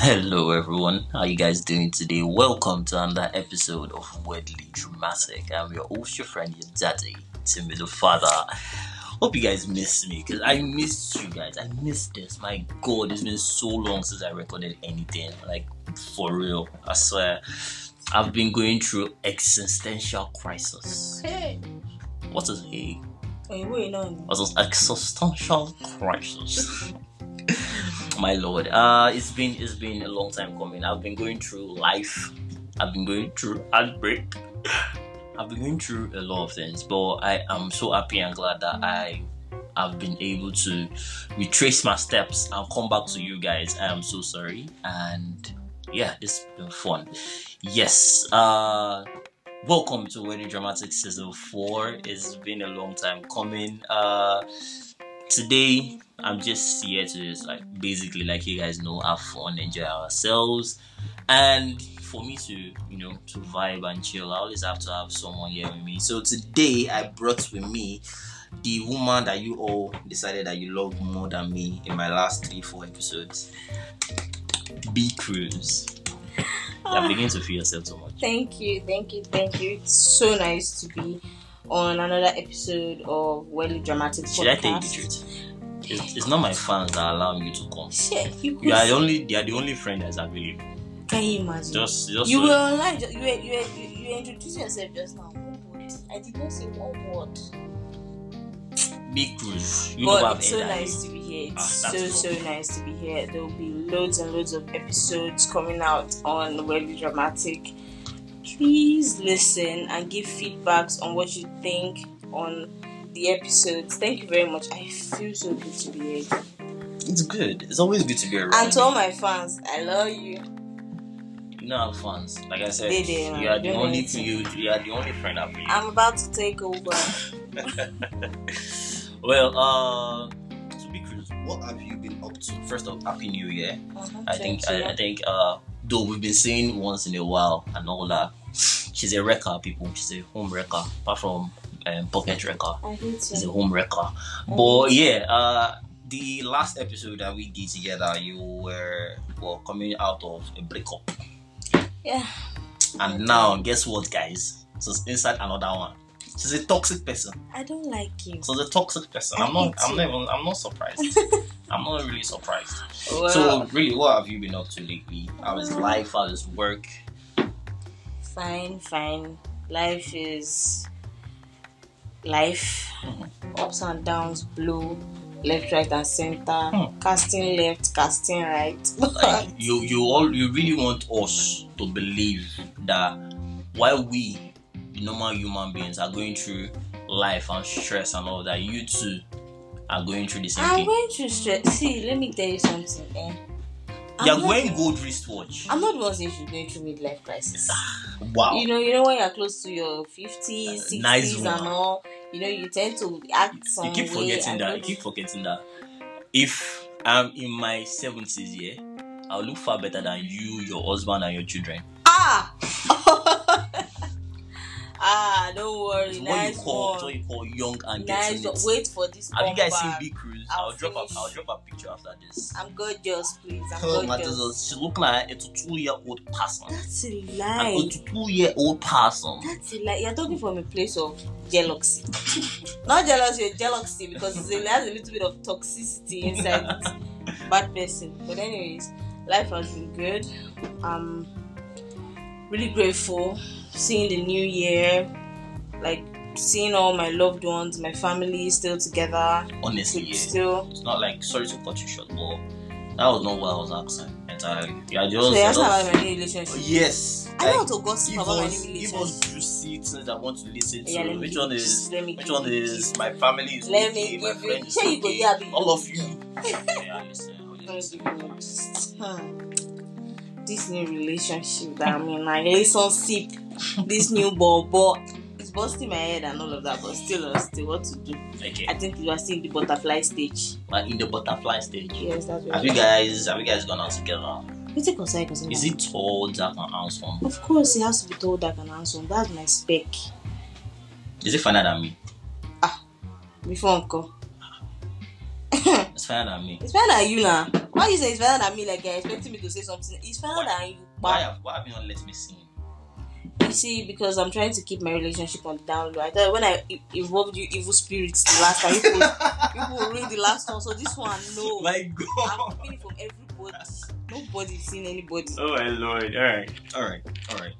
Hello, everyone. How you guys doing today? Welcome to another episode of Weirdly Dramatic. I'm your host, your friend, your daddy, Timmy the father. Hope you guys missed me because I missed you guys. I missed this. My God, it's been so long since I recorded anything. Like for real, I swear. I've been going through existential crisis. Hey. What is a Hey, wait, no. what is existential crisis? My lord, uh, it's been it's been a long time coming. I've been going through life. I've been going through heartbreak. I've been going through a lot of things, but I am so happy and glad that I have been able to retrace my steps and come back to you guys. I am so sorry, and yeah, has been fun. Yes, uh, welcome to Weirdly Dramatic Season 4. It's been a long time coming. Uh, today, I'm just here to just like basically, like you guys know, have fun, enjoy ourselves, and for me to you know to vibe and chill, I always have to have someone here with me. So today, I brought with me the woman that you all decided that you love more than me in my last three, four episodes. B Cruz. You're beginning to feel yourself so much. Thank you, thank you, thank you. It's so nice to be on another episode of Weirdly Dramatic Podcast. Should I tell you the truth? It's, it's not my fans that allow you to come. Shit, you, You are the only. They are the only friend that's available. Can you imagine? Just, just. you so- were online. You were, you were, you, you introduced yourself just now. I did not say one word. Big Cruz. You but it's so nice to be here. It's Ah, so that's so nice to be here. There will be loads and loads of episodes coming out on Weirdly Dramatic. Please listen and give feedbacks on what you think on the episodes. Thank you very much. I feel so good to be here. It's good. It's always good to be around. And to all my fans, I love you. you know, have fans. Like I said, you are the only. anything. You, you are the only friend I've. I'm about to take over. well, uh, to be cruise, what have you been up to? First of, all, happy New Year. Uh-huh, I think I, I think uh though we've been saying once in a while and all that she's a wrecker people she's a home wrecker apart from um, pocket wrecker I hate she's a home wrecker but yeah uh the last episode that we did together you were well coming out of a breakup Yeah. and now guess what guys so it's inside another one she's a toxic person I don't like you. so the toxic person I i'm not i'm you. not even i'm not surprised i'm not really surprised Well, so really, what have you been up to lately? How is life? How is work? fine, fine. Life is life. Ups and downs, blue, left, right, and center. Hmm. Casting left, casting right. Like you, you all, you really want us to believe that while we, normal human beings, are going through life and stress and all that, you too are going through the same I'm thing. going through stress. See, let me tell you something. Eh? You're wearing gold wristwatch. I'm not the one saying she's going through midlife crisis. Wow. You know, you know when you're close to your 50s, 60s, Uh, nice and all. You know, you tend to act some you keep forgetting that. You keep forgetting that. If I'm in my seventies, yeah, I'll look far better than you, your husband, and your children. Ah! ah, don't worry. It's what nice you call, one. what you call young and Nice getting it. Wait for this. Have you guys seen. Big Cruz? I'll I'll, drop a. I'll drop a picture after this. I'm gorgeous, please. I'm gorgeous. She look like a two-year-old person. That's a An lie. two-year-old person. That's a lie. You're talking from a place of jealousy. Not jealousy, jealousy because a, it has a little bit of toxicity inside it. Bad person. But anyways, life has been good. I'm really grateful seeing the new year, like seeing all my loved ones, my family still together. Honestly, yeah. Still, It's not like sorry to cut you short, but that was not what I was asking entirely. Yeah, just. so you're about my new relationship. Oh, yes. I like, don't want to gossip Give about my new give relationship. us juicy things I want to listen to. Yeah, me which one is? Which one is? My family is Let okay. my give friend is you go okay. All of you. yeah, listen. I Let me listen. give you this. New relationship that I'm in, my relationship, this new bobo, busting my head and all of that, but still, uh, still, what to do? Okay. I think you are still in the butterfly stage. But in the butterfly stage. Yes, that's right. Have you guys have you guys gone out together? You take concern, concern. Is it tall, dark, and handsome? Of course, it has to be told dark and handsome. That's my spec. Is it finer than me? Ah, before uncle. It's better than me. It's better than you now. Why you say it's better than me? Like you're expecting me to say something. It's better Why- than you. Why But have, why have you not let me sing? You see, because I'm trying to keep my relationship on the down low. I thought when I i- involved you evil spirits the last time, you people, you people ruined the last one. So this one, no. My God. I'm God. keeping it from everybody. Nobody's seen anybody. Oh my lord. Alright. Alright. Alright.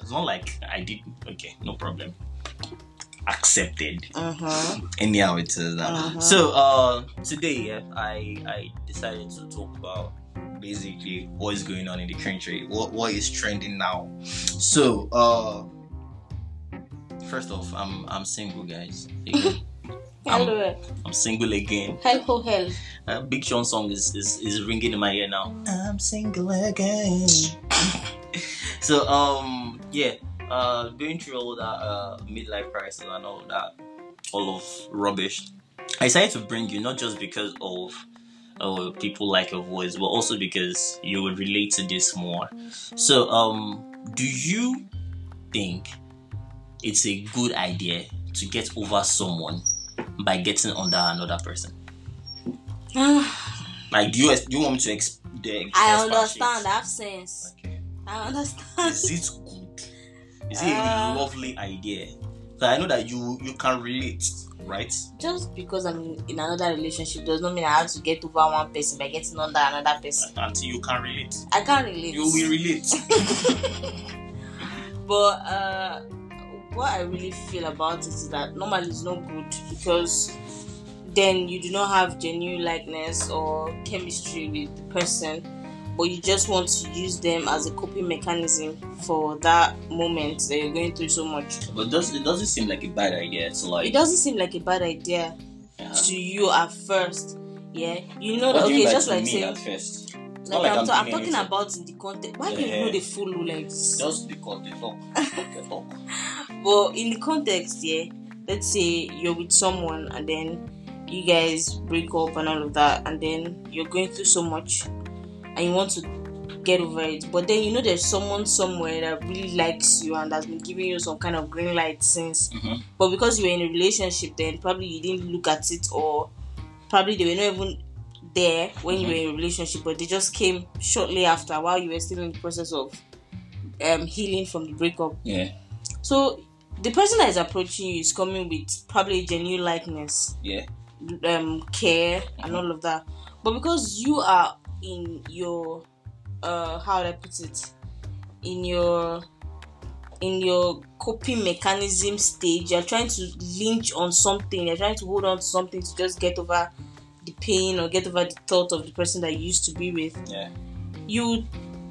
It's not like I did okay, no problem. Accepted. Uh-huh. Anyhow it is now. Uh-huh. So uh today I I decided to talk about basically what is going on in the country. What what is trending now. So uh first off I'm I'm single guys. Again. Hello. I'm single again. Hi ho hell. Uh, Big Sean song is, is is ringing in my ear now. I'm single again. so um yeah, uh going through all that uh midlife crisis and all that, all of rubbish. I decided to bring you not just because of uh, people like your voice, but also because you would relate to this more. So um, do you think it's a good idea to get over someone by getting under another person? Like, do you do you want me to ex- the I understand. I have sense. Okay. I understand. Is it good? Is it a Uh, lovely idea? So I know that you you can relate, right? Just because I'm in, in another relationship does not mean I have to get over one person by getting under another person. Until you can relate, I can't relate. you will relate. but uh, what I really feel about it is that normally it's not good because then you do not have genuine likeness or chemistry with the person, but you just want to use them as a coping mechanism for that moment that you're going through so much. but does it doesn't seem like a bad idea to like? It doesn't seem like a bad idea uh, to you at first. Yeah, you know what do you Okay, just like saying, at first? like, like I'm, I'm ta- I'm talking anything. about in the context. Why do you know the full like this? Just because they talk, they talk. But in the context, yeah, let's say you're with someone and then you guys break up and all of that, and then you're going through so much and you want to get over it. But then you know there's someone somewhere that really likes you and has been giving you some kind of green light since. Mhm. But because you were in a relationship, then probably you didn't look at it, or probably they were not even there when you were in a relationship, but they just came shortly after while you were still in the process of um, healing from the breakup. Yeah, So the person that is approaching you is coming with probably genuine likeness, yeah, um, care, and all of that. But because you are in your, uh, how would I put it, in your, in your coping mechanism stage, you're trying to lynch on something. You're trying to hold on to something to just get over the pain or get over the thought of the person that you used to be with. yeah. You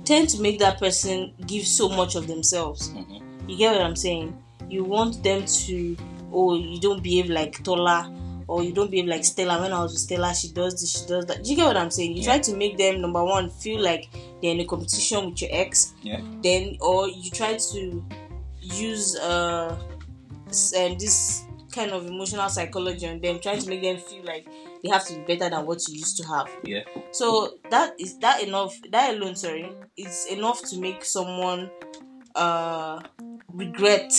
tend to make that person give so much of themselves. hmm You get what I'm saying? You want them to, oh, you don't behave like Tola, or you don't behave like Stella. When I was with Stella, she does this, she does that. Do you get what I'm saying? You Yeah. try to make them number one feel like they're in a competition with your ex. Yeah. Then, or you try to use uh s- um, this kind of emotional psychology on them, trying to make them feel like they have to be better than what you used to have. Yeah. So that is that enough. That alone, sorry, is enough to make someone uh regret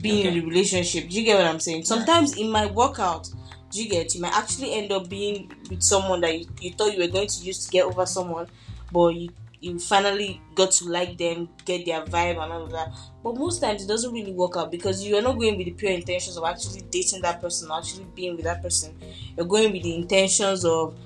being in Okay. the relationship. Do you get what I'm saying? Sometimes it might work out. Do you get? You might actually end up being with someone that you, you thought you were going to use to get over someone, but you you finally got to like them, get their vibe and all of that. But most times it doesn't really work out because you are not going with the pure intentions of actually dating that person, actually being with that person. You're going with the intentions of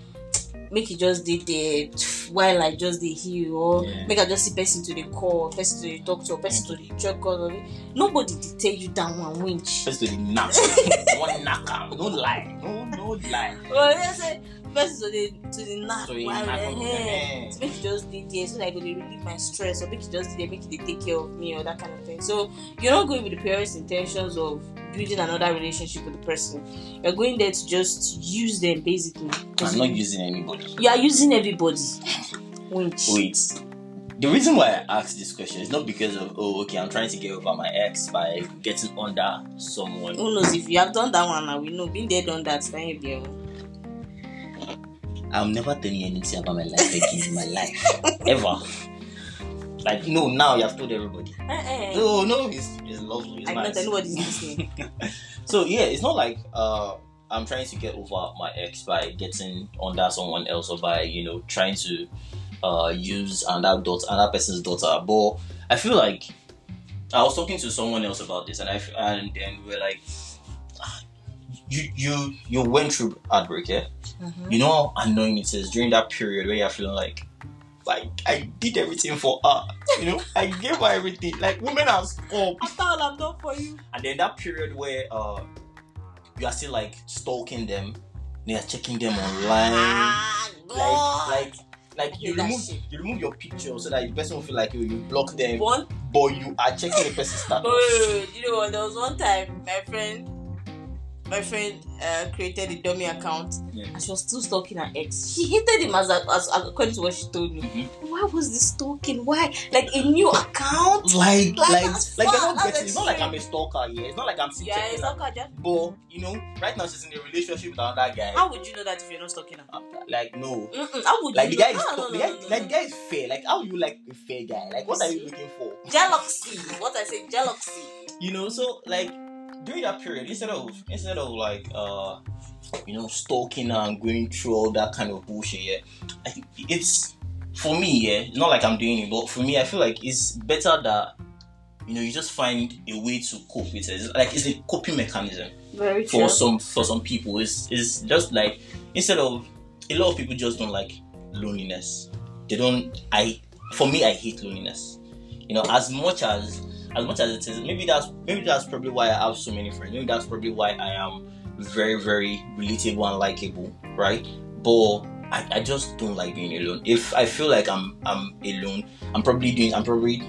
make you just did the while I just did heal or Yeah. make I just see person to the call, person to the doctor, person to the check out. Nobody did tell you that one winch. First to the knock, one knock am. No lie, no no lie. Well, let's say person to the to the knack So knack eh, on the head. So make you just did there so that I go dey relieve my stress or make you just did there make you dey take care of me or that kind of thing. So you're not going with the purest intentions of building another relationship with the person. You're going there to just use them basically I'm not using anybody. you are using everybody. Winch. Wait. The reason why I asked this question is not because of oh okay I'm trying to get over my ex by getting under someone. Who knows if you have done that one now? We know been there, done that. Then you be I'm never telling you anything about my life again in my life. Ever. Like no, now you have told everybody. Eh. No, no, it's, it's lovely. It's I know nice. that nobody's listening. so yeah, it's not like uh I'm trying to get over my ex by getting under someone else or by you know trying to uh, use another daughter, another person's daughter. But I feel like I was talking to someone else about this, and I f- and then we're like, "Ah, you you you went through heartbreak, yeah. Mhm. You know how annoying it is during that period where you're feeling like, like I did everything for her. You know, I gave her everything. Like women are up. After all I've done for you. And then that period where uh you are still like stalking them, they are checking them online. Ah. Like like like you remove you remove your picture so that the person will feel like you, you block them, one but you are checking the person's status. Oh, you know? There was one time my friend, my friend uh, created a dummy account Yeah. and she was still stalking her ex. She hated him as, a, as according to what she told me. Mhm. Why was this stalking? Why? Like a new account? Like, Like, like, like, not getting. It's not like. I'm a stalker. Yeah, it's not like I'm Yeah, checking it's her. not just. But you know, right now she's in a relationship with another guy. How would you know that if you're not stalking her? Um, Like no, Mm-mm, how would like the guy know? is No, no, the guy, no, like the guy is fair. Like how you like a fair guy? Like what are you looking for? Jealousy. What I say, jealousy. you know so like during that period instead of instead of like uh you know stalking and going through all that kind of bullshit yeah I think it's for me yeah it's not like i'm doing it but for me i feel like it's better that you know you just find a way to cope with it. It's like it's a coping mechanism Very for some for some people. It's, it's just like instead of a lot of people just don't like loneliness. They don't i for me i hate loneliness. You know as much as as much as it is maybe that's maybe that's probably why i have so many friends. Maybe that's probably why i am very very relatable and likable right? But I, I just don't like being alone. If i feel like i'm i'm alone i'm probably doing i'm probably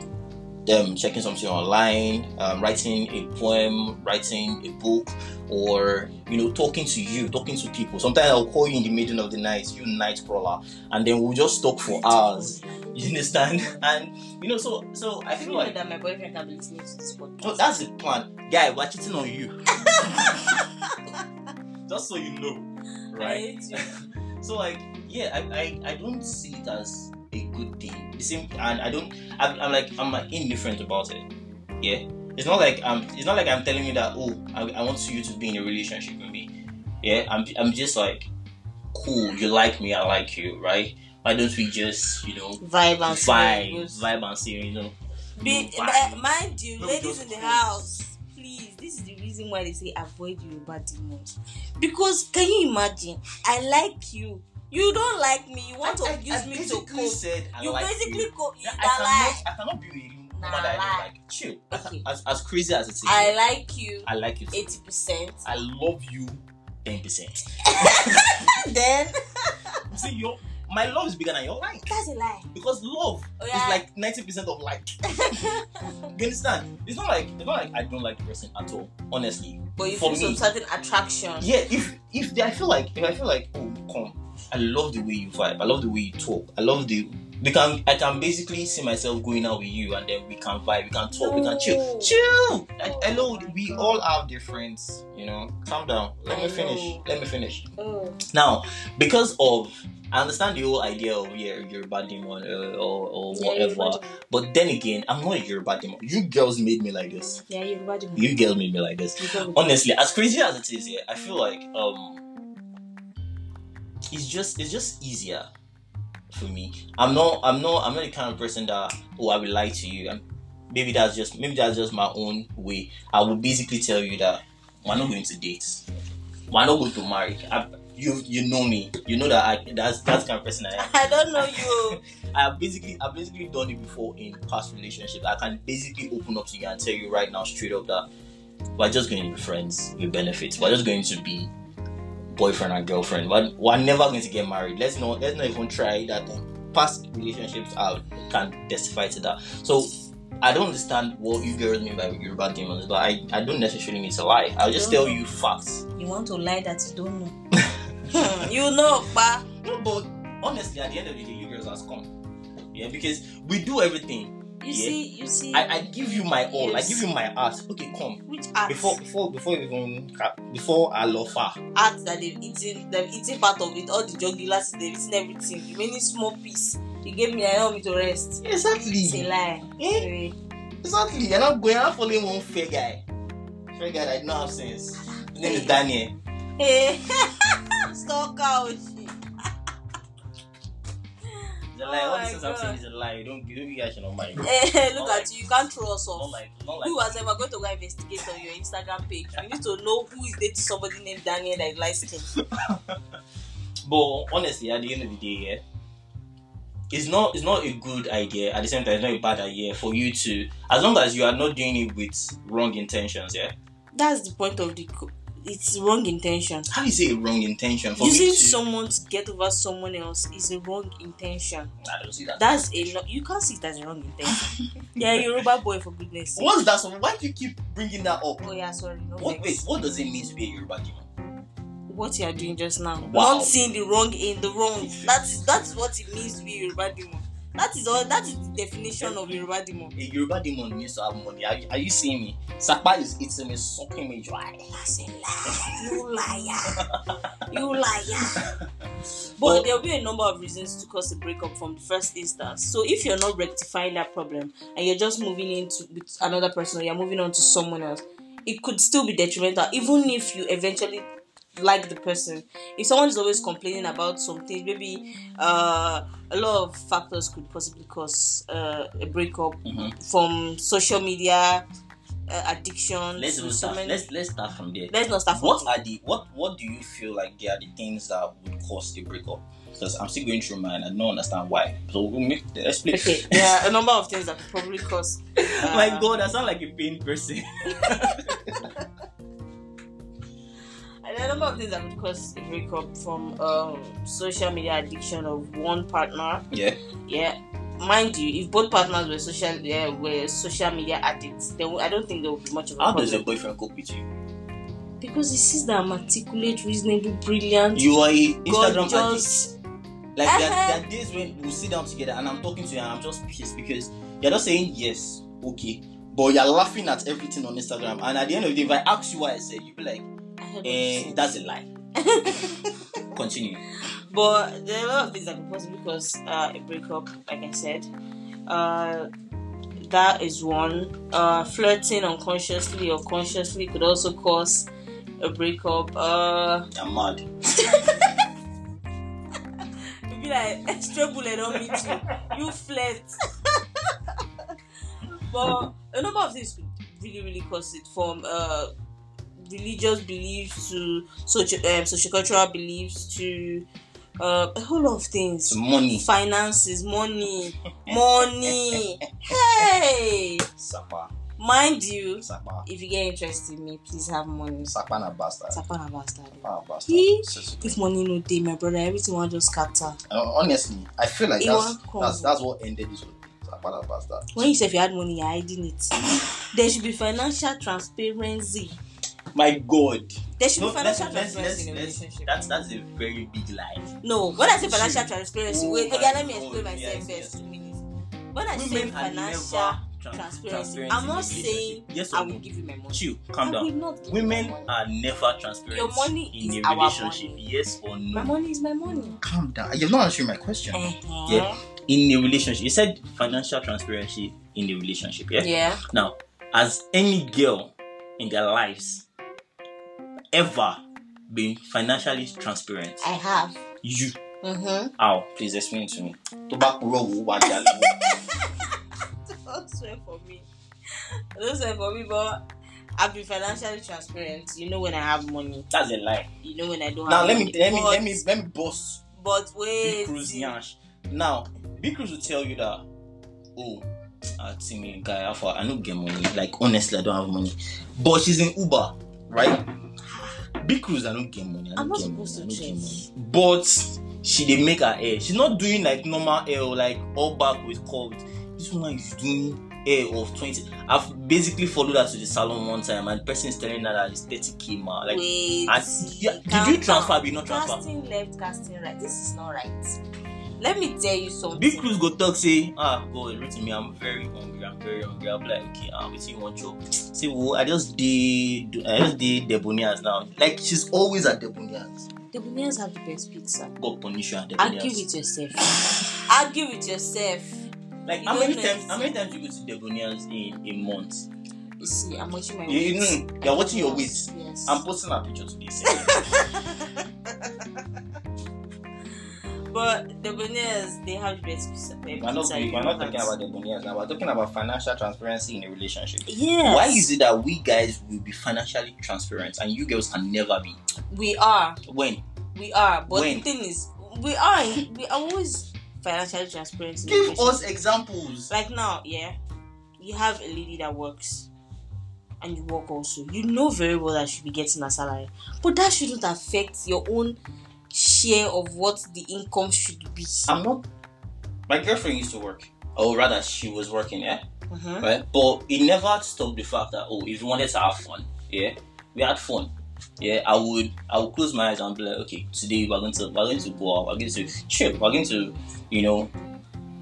um, checking something online um, writing a poem writing a book or you know talking to you talking to people. Sometimes i'll call you in the middle of the night you night crawler and then we'll just talk for hours. You understand? And you know so so i I feel like that my boyfriend can be listening to this podcast. oh, that's the plan. Guy we're cheating on you. Just so you know right? So like yeah I, I i don't see it as a good thing the same and i don't i'm, I'm like i'm like indifferent about it yeah it's not like i'm it's not like i'm telling you that oh I, I want you to be in a relationship with me yeah i'm i'm just like cool you like me i like you right why don't we just you know Vibe and vibe see. vibe and see you know Be, vibe. uh, mind you, No, ladies in the close. house, please. This is the reason why they say avoid your Yoruba demons. Because can you imagine? I like you. You don't like me. You want to I, use I me to cope. said I You like basically you. co- you Yeah, I lie. cannot, I cannot be with you Nah, woman that I lie. don't like chill Okay. as, as crazy as it is I like you I like you eighty percent. I love you 10%. Then See, your my love is bigger than your like. that's a lie. Because love Oh, is like 90% of like. You understand? It's not like it's not like I don't like the person at all, honestly. but you For feel me. some certain attraction. Yeah, if if I feel like if I feel like, oh come, I love the way you vibe, I love the way you talk, I love the we can I can basically see myself going out with you and then we can vibe, we can talk, we can chill. No. Chill! I, I know we all have different, you know. Calm down. Let me finish. Let me finish. Oh. Now, because of I understand the whole idea of yeah, Yoruba demon uh, or, or Yeah, whatever, but then again, I'm not a Yoruba demon. You girls made me like this. Yeah, Yoruba demon. You girls made me like this. You go with- Honestly, as crazy as it is, yeah, I feel like um, it's just it's just easier for me. I'm not I'm not I'm not the kind of person that oh I will lie to you. And maybe that's just maybe that's just my own way. I will basically tell you that we're not going to date. We're not going to marry. I, you you know me. You know that I that's that's the kind of person I am. I don't know you. I've basically I've basically done it before in past relationships. I can basically open up to you and tell you right now straight up that we're just going to be friends with benefits. We're just going to be boyfriend and girlfriend. We're, we're never going to get married. Let's not let's not even try that thing. Past relationships I can testify to that. So I don't understand what you girls mean by Yoruba demons, but I, I don't necessarily need to lie. I'll just tell you facts. You want to lie that you don't know. Hmm, you know, pa. No, but honestly, at the end of the day, you girls has come. Yeah, because we do everything. You Yeah. see, you see. I, I give you my all. Yes. I give you my heart. Okay, come. which art? Before before before even before I love her. art that they've eaten, they've eaten part of it. All the jugulars, they've eaten everything. Remaining small piece, you gave me. I want me to rest. Exactly. It's a lie. Eh? Exactly. You're not going. You're not following one fair guy. Fair guy that don't have sense. His name is Daniel. Hey, stalker a lie. Oh All my this things I'm God. saying is a lie. You don't, you don't, you guys should not mind. Eh, look Not at you, you can't throw us Not off. like, not like. Who was ever going to go investigate on your Instagram page? You need to know who is dating somebody named Daniel that is light skin. But honestly, at the end of the day, yeah, it's not it's not a good idea. At the same time, it's not a bad idea for you to, as long as you are not doing it with wrong intentions. Yeah. That's the point of the. It's wrong intention. How is it a wrong intention for Using to? someone to get over someone else is a wrong intention. I don't see that. That's a you can't see it as a wrong intention. yeah, you're a Yoruba boy for goodness sake. What's that? So why do you keep bringing that up? Oh yeah, sorry. No What wait? What does it mean to be a Yoruba demon? What you are doing just now? Wow. Not seeing the wrong in the wrong. That is that is what it means to be a Yoruba demon. That is all. That is the definition of Yoruba demon. A Yoruba demon needs to have money. Are, you- are you seeing me? Sapa is eating me, sucking me dry. That's a lie. You liar. You liar. But there will be a number of reasons to cause a breakup from the first instance. So if you're not rectifying that problem and you're just moving into with another person or you're moving on to someone else, it could still be detrimental, even if you eventually like the person. If someone is always complaining about something, maybe uh, a lot of factors could possibly cause uh, a breakup Mhm. from social media, uh, addiction. Let's so start. many- Let's let's start from there. let's not start from What are the what what do you feel like they are the things that would cause the breakup? Because I'm still going through mine. I don't understand why. So we'll make let's split. Okay, there are a number of things that could probably cause. uh, My God, I sound like a pain person. And there are a number of things that would cause a breakup from um, social media addiction of one partner. yeah. Yeah, mind you, if both partners were social yeah, were social media addicts, then I don't think there would be much of a How problem. does your boyfriend cope with you? because he sees that I'm articulate, reasonable, brilliant, You are a Instagram addict. gorgeous. Like there, Uh-huh. there are days when we sit down together and I'm talking to you and I'm just pissed because you're not saying yes, okay, but you're laughing at everything on Instagram. And at the end of the day, if I ask you what I said, you'll be like, I heard what you said. that's a lie. Continue. But there are a lot of things that could possibly cause uh, a breakup, like I said. Uh, that is one. Uh, flirting unconsciously or consciously could also cause a breakup. Uh, You're mad. it'd be like extra bullet don't meet you. You flirt. but a number of things could really, really cause it from uh, religious beliefs to social, um, sociocultural beliefs to uh, a whole lot of things. Money. finances, money, money. Hey, Sapa. mind you, Sapa. if you get interested in me, please have money. Sapa na bastard. Sapana bastard. Sapa na He- bastard. If money no day, my brother, everything will just scatter. Uh, honestly, I feel like that's, that's that's what ended this whole. Sapa na bastard. When you say if you had money, you're hiding it. There should be financial transparency. My God. There should No, be financial let's, transparency let's, in a relationship. that's that's a very big lie. no, when I say financial transparency, Oh wait, my okay, let me explain God, myself yes, first. yes. When I say Women are financial never trans- transparency, I'm not saying. Yes I will no? give you my money. Chill, calm I down. will not give Women my money. are never transparent Your money in is a relationship. money. Yes or no? My money is my money. Calm down. You're not answering my question. Uh-huh. Yeah. In a relationship, you said financial transparency in the relationship. Yeah. Yeah. Now, as any girl in their lives ever been financially transparent? I have. You. Mm-hmm. How? Please explain to me. Tobacco roll, what gal- Don't swear for me. Don't swear for me, but I've been financially transparent. You know when I have money. That's a lie. You know when I don't Now have let me money. let me but, let me let me boss But wait. Big wait. Cruz Nyash. Now, Big Cruz will tell you that, oh, uh, Timmy, guy, Alpha, I don't get money. Like, honestly, I don't have money. But she's in Uber, right? Big Cruz, I don't get money. I don't I'm not get supposed money. to I don't get change. money. But she they make her hair. She's not doing like normal hair, or like all back with curls. This woman is doing hair of 20. I've basically followed her to the salon one time, and the person is telling her that it's 30k, man. Like, wait. and, yeah, did Calm you transfer? Be not transfer. Casting left, casting right. This is not right. Let me tell you something. Big Cruz go talk say, ah, God, wait me, I'm very hungry, I'm very hungry. I'll be like, okay, ah, wait you one chop. Say, well, I just did, I just did Debonairs now. Like, she's always at Debonairs. The Bunions have the best pizza. God punish you at Argue Debonairs. with yourself. Argue with yourself. Like, You how many times, how many times you go to Debonairs in a month? You see, I'm watching my You, weight. mm, you're watching your weight. Yes. I'm posting a picture today. but Debonairs, they have the best pizza. we're not, we're not talking about Debonairs now. We're talking about financial transparency in a relationship. Yes. Why is it that we guys will be financially transparent and you girls can never be? We are. When? We are. But When? the thing is, we are. We are always financially transparent. Give us examples. Like now, yeah, you have a lady that works, and you work also. You know very well that she'll be getting a salary, but that shouldn't affect your own share of what the income should be. I'm not. My girlfriend used to work, or rather, she was working, yeah, Mhm. right. But it never stopped the fact that oh, if you wanted to have fun, yeah, we had fun. Yeah, I would, I would close my eyes and be like, okay, today we're going to, we're going to go out, we're going to trip, we're going to, you know,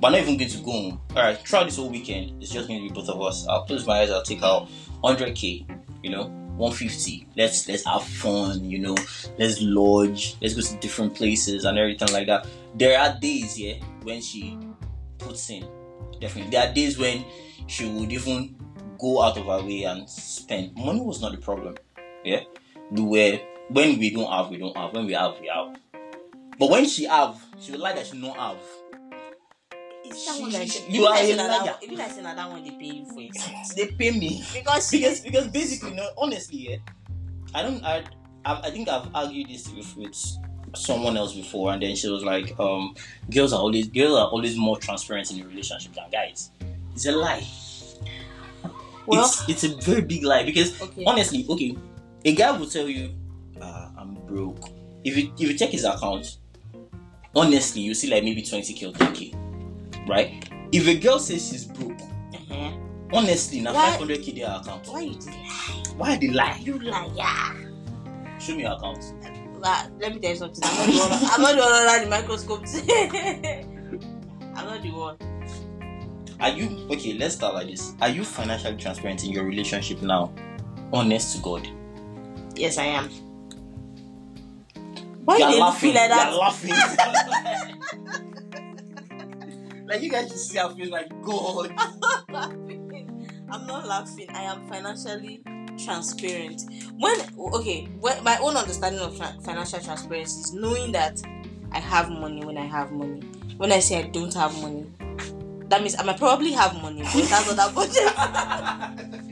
we're not even going to go home. All right, try this whole weekend, it's just going to be both of us. I'll close my eyes, I'll take out 100k, you know, 150. Let's let's have fun, you know, let's lodge, let's go to different places and everything like that. There are days, yeah, when she puts in. Definitely, there are days when she would even go out of her way and spend. Money was not the problem. Yeah, we were when we don't have, we don't have. When we have, we have. But when she have, she would like that she don't have. That one that She- she, you are a liar. If you like saying that one, they pay you for it. They pay me. Because because because basically no honestly yeah i don't i i, I think i've argued this with, with someone else before and then she was like um girls are always girls are always more transparent in a relationship than guys it's a lie well, it's it's a very big lie because okay. honestly okay a guy will tell you uh, i'm broke if you if you check his account honestly you see like maybe 20k or 10k right if a girl says she's broke Uh-huh. honestly now Why- 500k their account Why you lie? why they lie You liar. show me your account let me tell you something. I'm not the one. I'm not the one under the microscope. I'm not the one. Are you okay? Let's start like this. Are you financially transparent in your relationship now? Honest to God. Yes, I am. Why You're you dey laughing. feel like that? You're laughing. like you guys should see our face like God. I'm not laughing. I am financially transparent. When okay, when, my own understanding of financial transparency is knowing that I have money when I have money. When I say I don't have money, that means I might probably have money, but that's not that budget.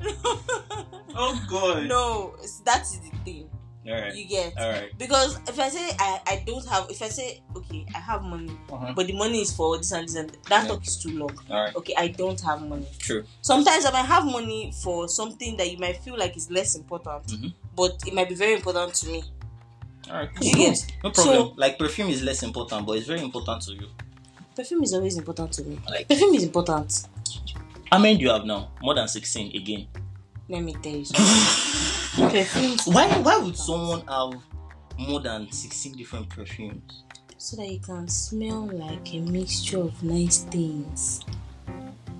oh God. no, that is the right. You get All right. because if I say I, I don't have, if I say okay, I have money, Uh-huh. but the money is for this and this and that Yeah. talk is too long. All right. Okay, I don't have money. True. Sometimes I might have money for something that you might feel like is less important, Mhm. but it might be very important to me. All right. You get? No problem. So- like perfume is less important, but it's very important to you. Perfume is always important to me. Like Perfume is important. how many do you have now? More than sixteen again. Let me tell you something. Why? Why would someone have more than sixteen different perfumes? so that you can smell like a mixture of nice things.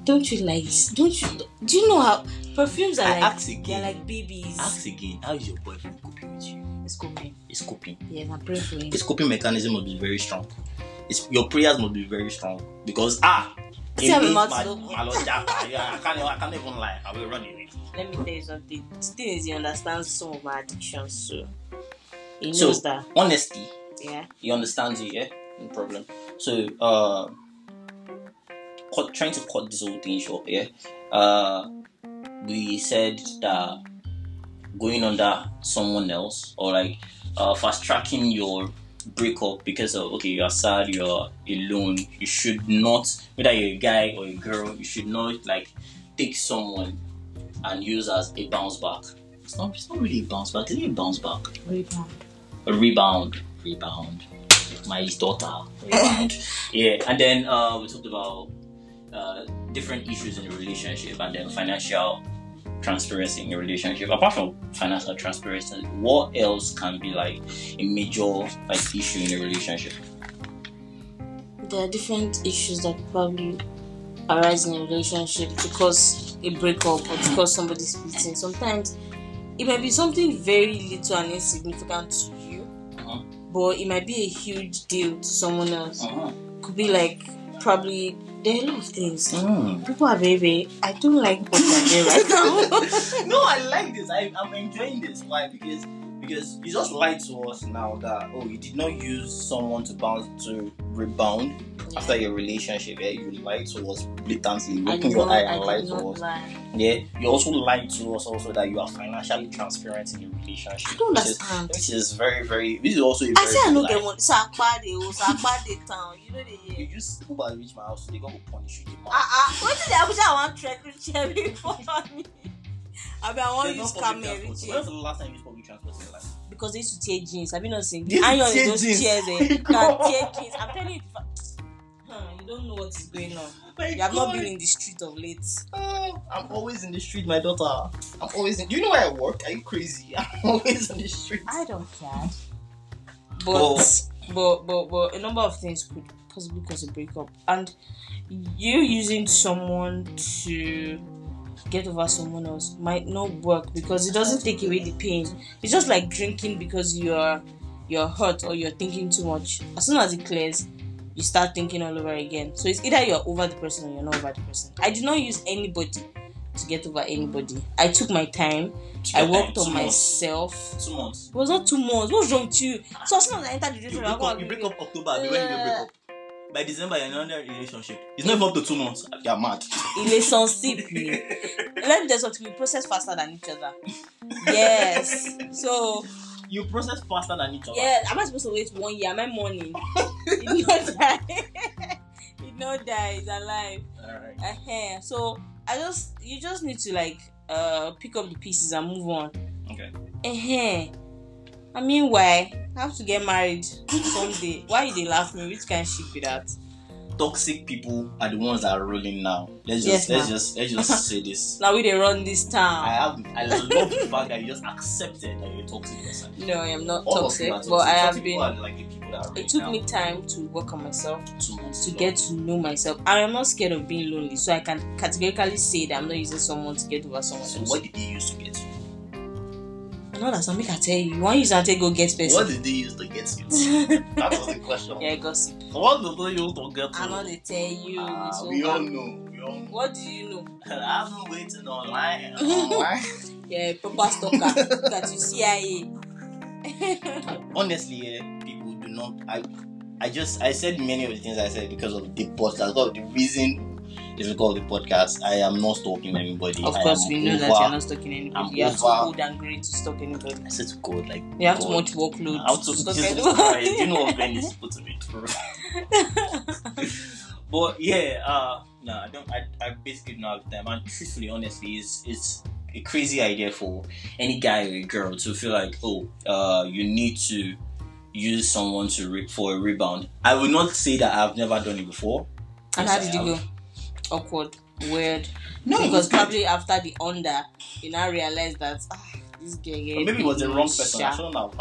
Don't you like? Don't you? Do you know how perfumes are I like? ask They're again. like babies. Ask again. How is your boyfriend coping with you? It's coping. It's coping. Yes, I'm praying for him. His coping mechanism must be very strong. It's, your prayers must be very strong because ah, it my- my Lord Japa, yeah, I can't, I can't even lie. I will run away. Let me tell you something. The thing is, he understands some of my addictions, so he So- that. Honesty, Yeah. he understands you, yeah, no problem. So, uh, cut, trying to cut this whole thing short, yeah. Uh, we said that going under someone else or like uh, fast tracking your breakup because of okay you're sad you're alone you should not whether you're a guy or a girl you should not like take someone and use as a bounce back. It's not, it's not really a bounce back is it a bounce back? Rebound. a rebound. Rebound. My daughter. Rebound. Yeah and then uh, we talked about uh, different issues in the relationship and then financial transparency in a relationship apart from financial transparency what else can be like a major like issue in a relationship There are different issues that probably arise in a relationship to because a breakup or to because somebody's splitting. Sometimes it might be something very little and insignificant to you, Uh-huh. but it might be a huge deal to someone else. uh-huh. Could be like probably there are a lot of things. Mm. People are very. I don't like what doing right now. no, I like this. I, I'm enjoying this. Why? Because because you just lied to us now that oh you did not use someone to bounce to rebound after your relationship. Yeah, you lied to us blatantly, I open your eye I and lied to us. lie. Yeah, you also lied to us also that you are financially transparent in your relationship. I don't which is, understand. which is very very. This is also a I very say I no get money. So I party, oh, so I party town. You know the You use people that reach my house, they gonna punish you. Ah ah. What did the Abuja want track chair before me? I mean, I want to use camera When was the last time you transport in your life? because they used to tear jeans. Have you not seen? They used to Iron in those jeans. chairs. Eh, you can tear jeans. I'm telling you. Hmm, you don't know what is going on. You have not been in the street of late. Oh, I'm always in the street, my daughter. I'm always in. Do you know where I work? Are you crazy? I'm always in the street. I don't care. But, Oh. but but but a number of things could possibly cause a breakup, and you using someone to get over someone else might not work because it doesn't take away the pain. It's just like drinking because you're you're hurt or you're thinking too much. As soon as it clears, you start thinking all over again. So it's either you're over the person or you're not over the person. I did not use anybody to get over anybody. I took my time. I worked on Two months. myself. Two months. It was not two months. What's wrong with you? So as soon as I entered the You relationship, break I got up. You break up October. When you break eh, up? By December, you're in another relationship. It's not even up to two months. You're mad. Relationship. Let me you something. We process faster than each other. Yes. So You process faster than each other. yeah, am I supposed to wait one year? Am I mourning? It not die. it not die. It's alive. Alright. uh So I just you just need to like uh pick up the pieces and move on. Okay. uh I mean, why? Have to get married someday. Why you they laugh me? Which kind of shit be that? Toxic people are the ones that are ruling now. Let's Yes, just let's ma'am. just let's just say this. Now we they run this town. I have I love the fact that you just accepted that you're a toxic person. No, I am not All toxic, you are but I have Toxic been. are like the people that are It took now. me time to work on myself months to get to know myself. I am not scared of being lonely, so I can categorically say that I'm not using someone to get over someone So else. what did they use to get you? I know that some make I tell you. You want use and take go get person. What person. did they use to get you? that was the question. yeah, gossip. What did they use to get you? I know they tell you. Ah, it's we all know. We all know. What do you know? I've been waiting online. online. Yeah, proper stalker. Look at you, CIA. Honestly, eh, people do not. I, I just I said many of the things I said because of the podcast. Because of the reason is because of the podcast. I am not stalking anybody. Of course, we know that you're not stalking anybody. I'm you have too over- old and great to stalk anybody. I said to God, like You have too God, much workload How to to stalk anybody. you know what Ben is putting me through. but yeah, uh, no, I don't. I, I basically don't have time. And truthfully, honestly, it's it's a crazy idea for any guy or a girl to feel like, oh, uh, you need to use someone to re- for a rebound. I would not say that I've never done it before. And Yes, how did you have. go? Awkward, weird. No, because probably after the under, you now realize that ah, this girl get Or maybe it big was the wrong person. sha. I don't know.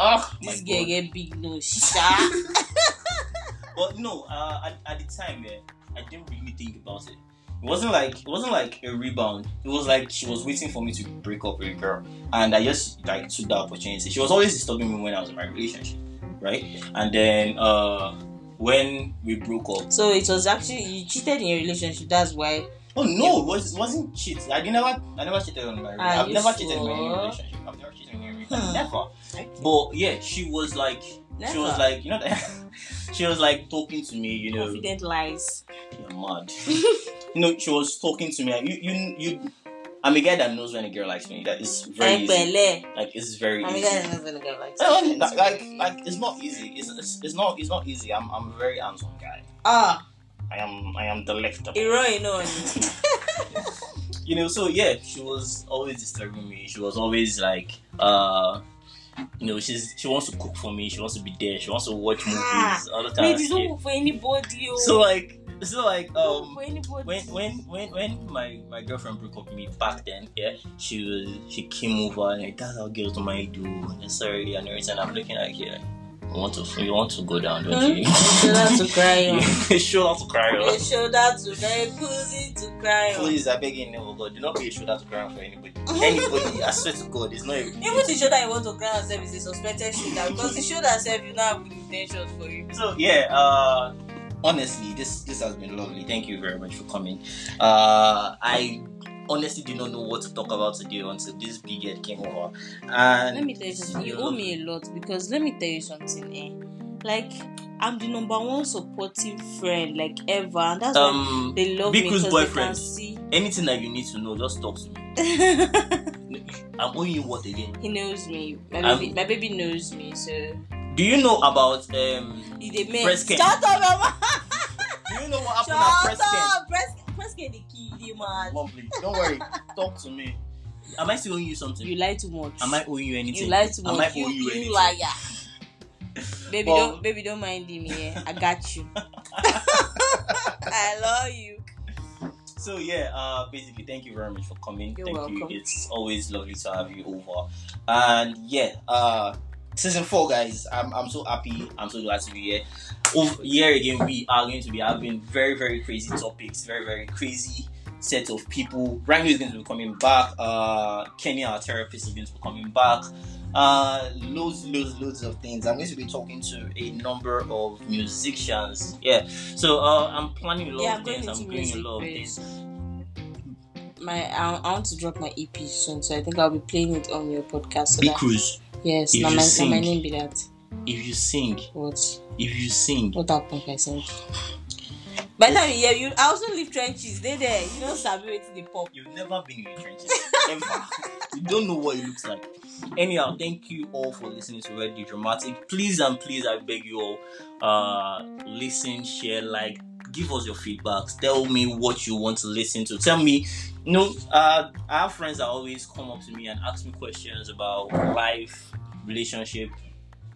This girl God. get big nose, sha. But no, uh, at, at the time, yeah, I didn't really think about it. It wasn't like it wasn't like a rebound. It was like she was waiting for me to break up with a girl, and I just like took the opportunity. She was always disturbing me when I was in my relationship, right? And then uh, when we broke up, so it was actually you cheated in your relationship. That's why. oh no, it, was, it wasn't cheat. I did never, I never cheated on my. Are I've never cheated in my relationship. I've never cheated in my relationship. Hmm. Never. But yeah, she was like, she was like, you know, she was like talking to me, you know. Confident lies. You're mad. you know, she was talking to me. Like, you, you, you. I'm a guy that knows when a girl likes me. That is very easy. Like it's very I'm a easy. guy that knows when a girl likes me. like, like, like, it's not easy. It's, it's, it's not, it's not easy. I'm, I'm a very hands-on guy. Ah, I am, I am delectable. irọ́ iná ni. You know, so yeah, she was always disturbing me. She was always like, uh, you know, she's she wants to cook for me. She wants to be there. She wants to watch movies Ah, all the time. Ladies don't work for anybody. Oh. So like, so like, um, work for anybody. when when when when my my girlfriend broke up with me back then, yeah, she was she came over and like that's how girls do necessarily and everything. I'm looking at here. You want to you want to go down, don't Hmm? you? Shoulder to cry on. you show out to cry. On. shoulder to very pussy to cry on. Please, I beg you, never God, do not be a shoulder to cry on for anybody. Anybody, I swear to God, it's not even. Even the shoulder you want to cry on self is a suspected shoulder because the shoulder self you not have good intentions for you. So yeah, uh, honestly, this this has been lovely. Thank you very much for coming. Uh, I honestly did not know what to talk about today until this big head came over. And Let me tell you something. You owe me a lot because let me tell you something. Eh? Like I'm the number one supportive friend like ever, and that's why um they love me because they can boyfriend. see. anything that you need to know, just talk to me. I'm owing you what again? he knows me. My baby, my baby knows me. So Do you know about um? Breast cancer. Shut up. Do you know what Shut happened at breast cancer? Up. Breast, breast they kill you, man. Mom, please, don't worry. Talk to me. Am I still owing you something? You lie too much. Am I owing you anything? You lie too much. Am. I owing you, you anything? liar. baby, Well- don't baby, don't mind him. Yeah, I got you. I love you. So yeah, uh, basically, thank you very much for coming. You're thank welcome. you. It's always lovely to have you over. And yeah, uh, season four, guys. I'm I'm so happy. I'm so glad to be here. Over here again, we are going to be having very very crazy topics. Very very crazy set of people. Rango is going to be coming back. Uh, Kenny, our therapist, is going to be coming back. Uh, loads, loads, loads of things. I'm going to be talking to a number of musicians. Yeah. So uh, I'm planning a lot Yeah, of I'm things. I'm doing a lot of things. My I, I want to drop my EP soon, so I think I'll be playing it on your podcast. So Big that, yes, now my, my name be that. If you sing, What? if you sing, What happened sing? By the time you hear you, I also leave trenches. They there. You don't sabi wetin dey pop. you've never been in the trenches. Ever. you don't know what it looks like. Anyhow, thank you all for listening to Weirdly Dramatic. Please and please, I beg you all, uh, listen, share, like, give us your feedbacks. Tell me what you want to listen to. Tell me, you know, uh, I have friends that always come up to me and ask me questions about life, relationship,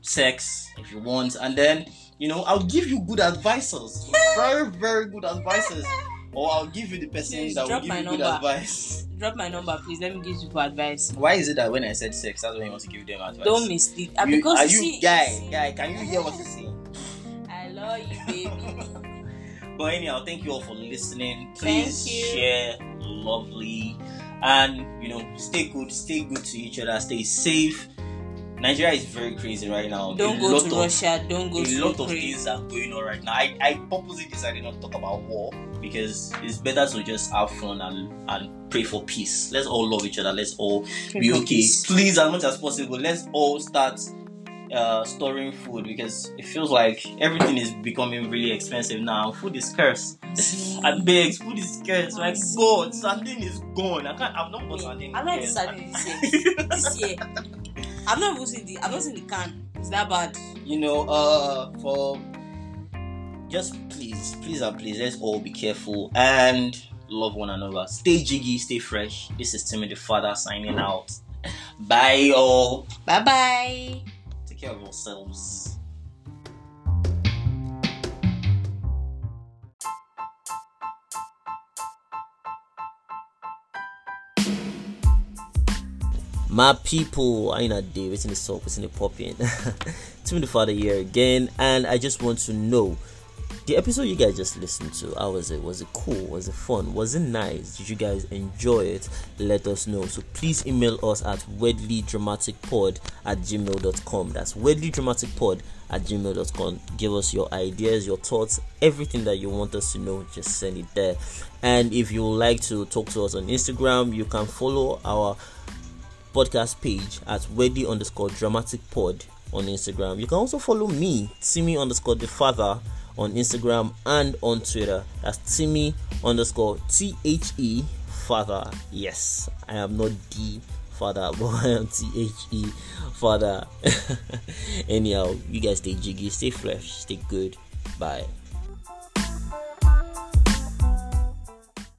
sex, if you want, and then you know, I'll give you good advices, very, very good advices, or I'll give you the person Please that will give you good advice. Drop my number, please. Let me give you advice. Why is it that when I said sex, that's when you want to give them advice? Don't mislead. Uh, You- because are you you see, guy, see- guy? Can you hear what you're saying? I love you, baby. But anyhow, thank you all for listening. Please share lovely and you know, stay good, stay good to each other, stay safe. Nigeria is very crazy right now. Don't A go lot to of- Russia. Don't go a to lot of things are going on right now. I, I purposely decided not to talk about war because it's better to just have fun and, and pray for peace. Let's all love each other. Let's all Pray be okay. peace. Please, as much as possible, let's all start uh, storing food because it feels like everything is becoming really expensive now. Food is scarce. I beg, food is scarce. Like God, sardine is gone. I can't. I've not bought sardine. I'm not again. deciding this year. this year. I'm not even seeing the. I'm not seeing the can. It's that bad. you know, uh, for just please, please and please, let's all be careful and love one another. Stay jiggy, stay fresh. This is Timmy the Father signing out. Bye, all. Bye bye. Take care of yourselves. My people, I not day, waiting the soap, waiting the popping. Timmy the Father here again, and I just want to know the episode you guys just listened to. How was it? Was it cool? Was it fun? Was it nice? Did you guys enjoy it? Let us know. So please email us at weirdlydramaticpod at gmail.com. That's weirdlydramaticpod at gmail.com. Give us your ideas, your thoughts, everything that you want us to know. Just send it there. And if you would like to talk to us on Instagram, you can follow our podcast page at weirdly underscore dramatic pod on Instagram. You can also follow me, Timmy underscore the father on Instagram and on Twitter. That's Timmy underscore T H E father. Yes, I am not the father, but I am T H E father. Anyhow, you guys stay jiggy, stay fresh, stay good. Bye.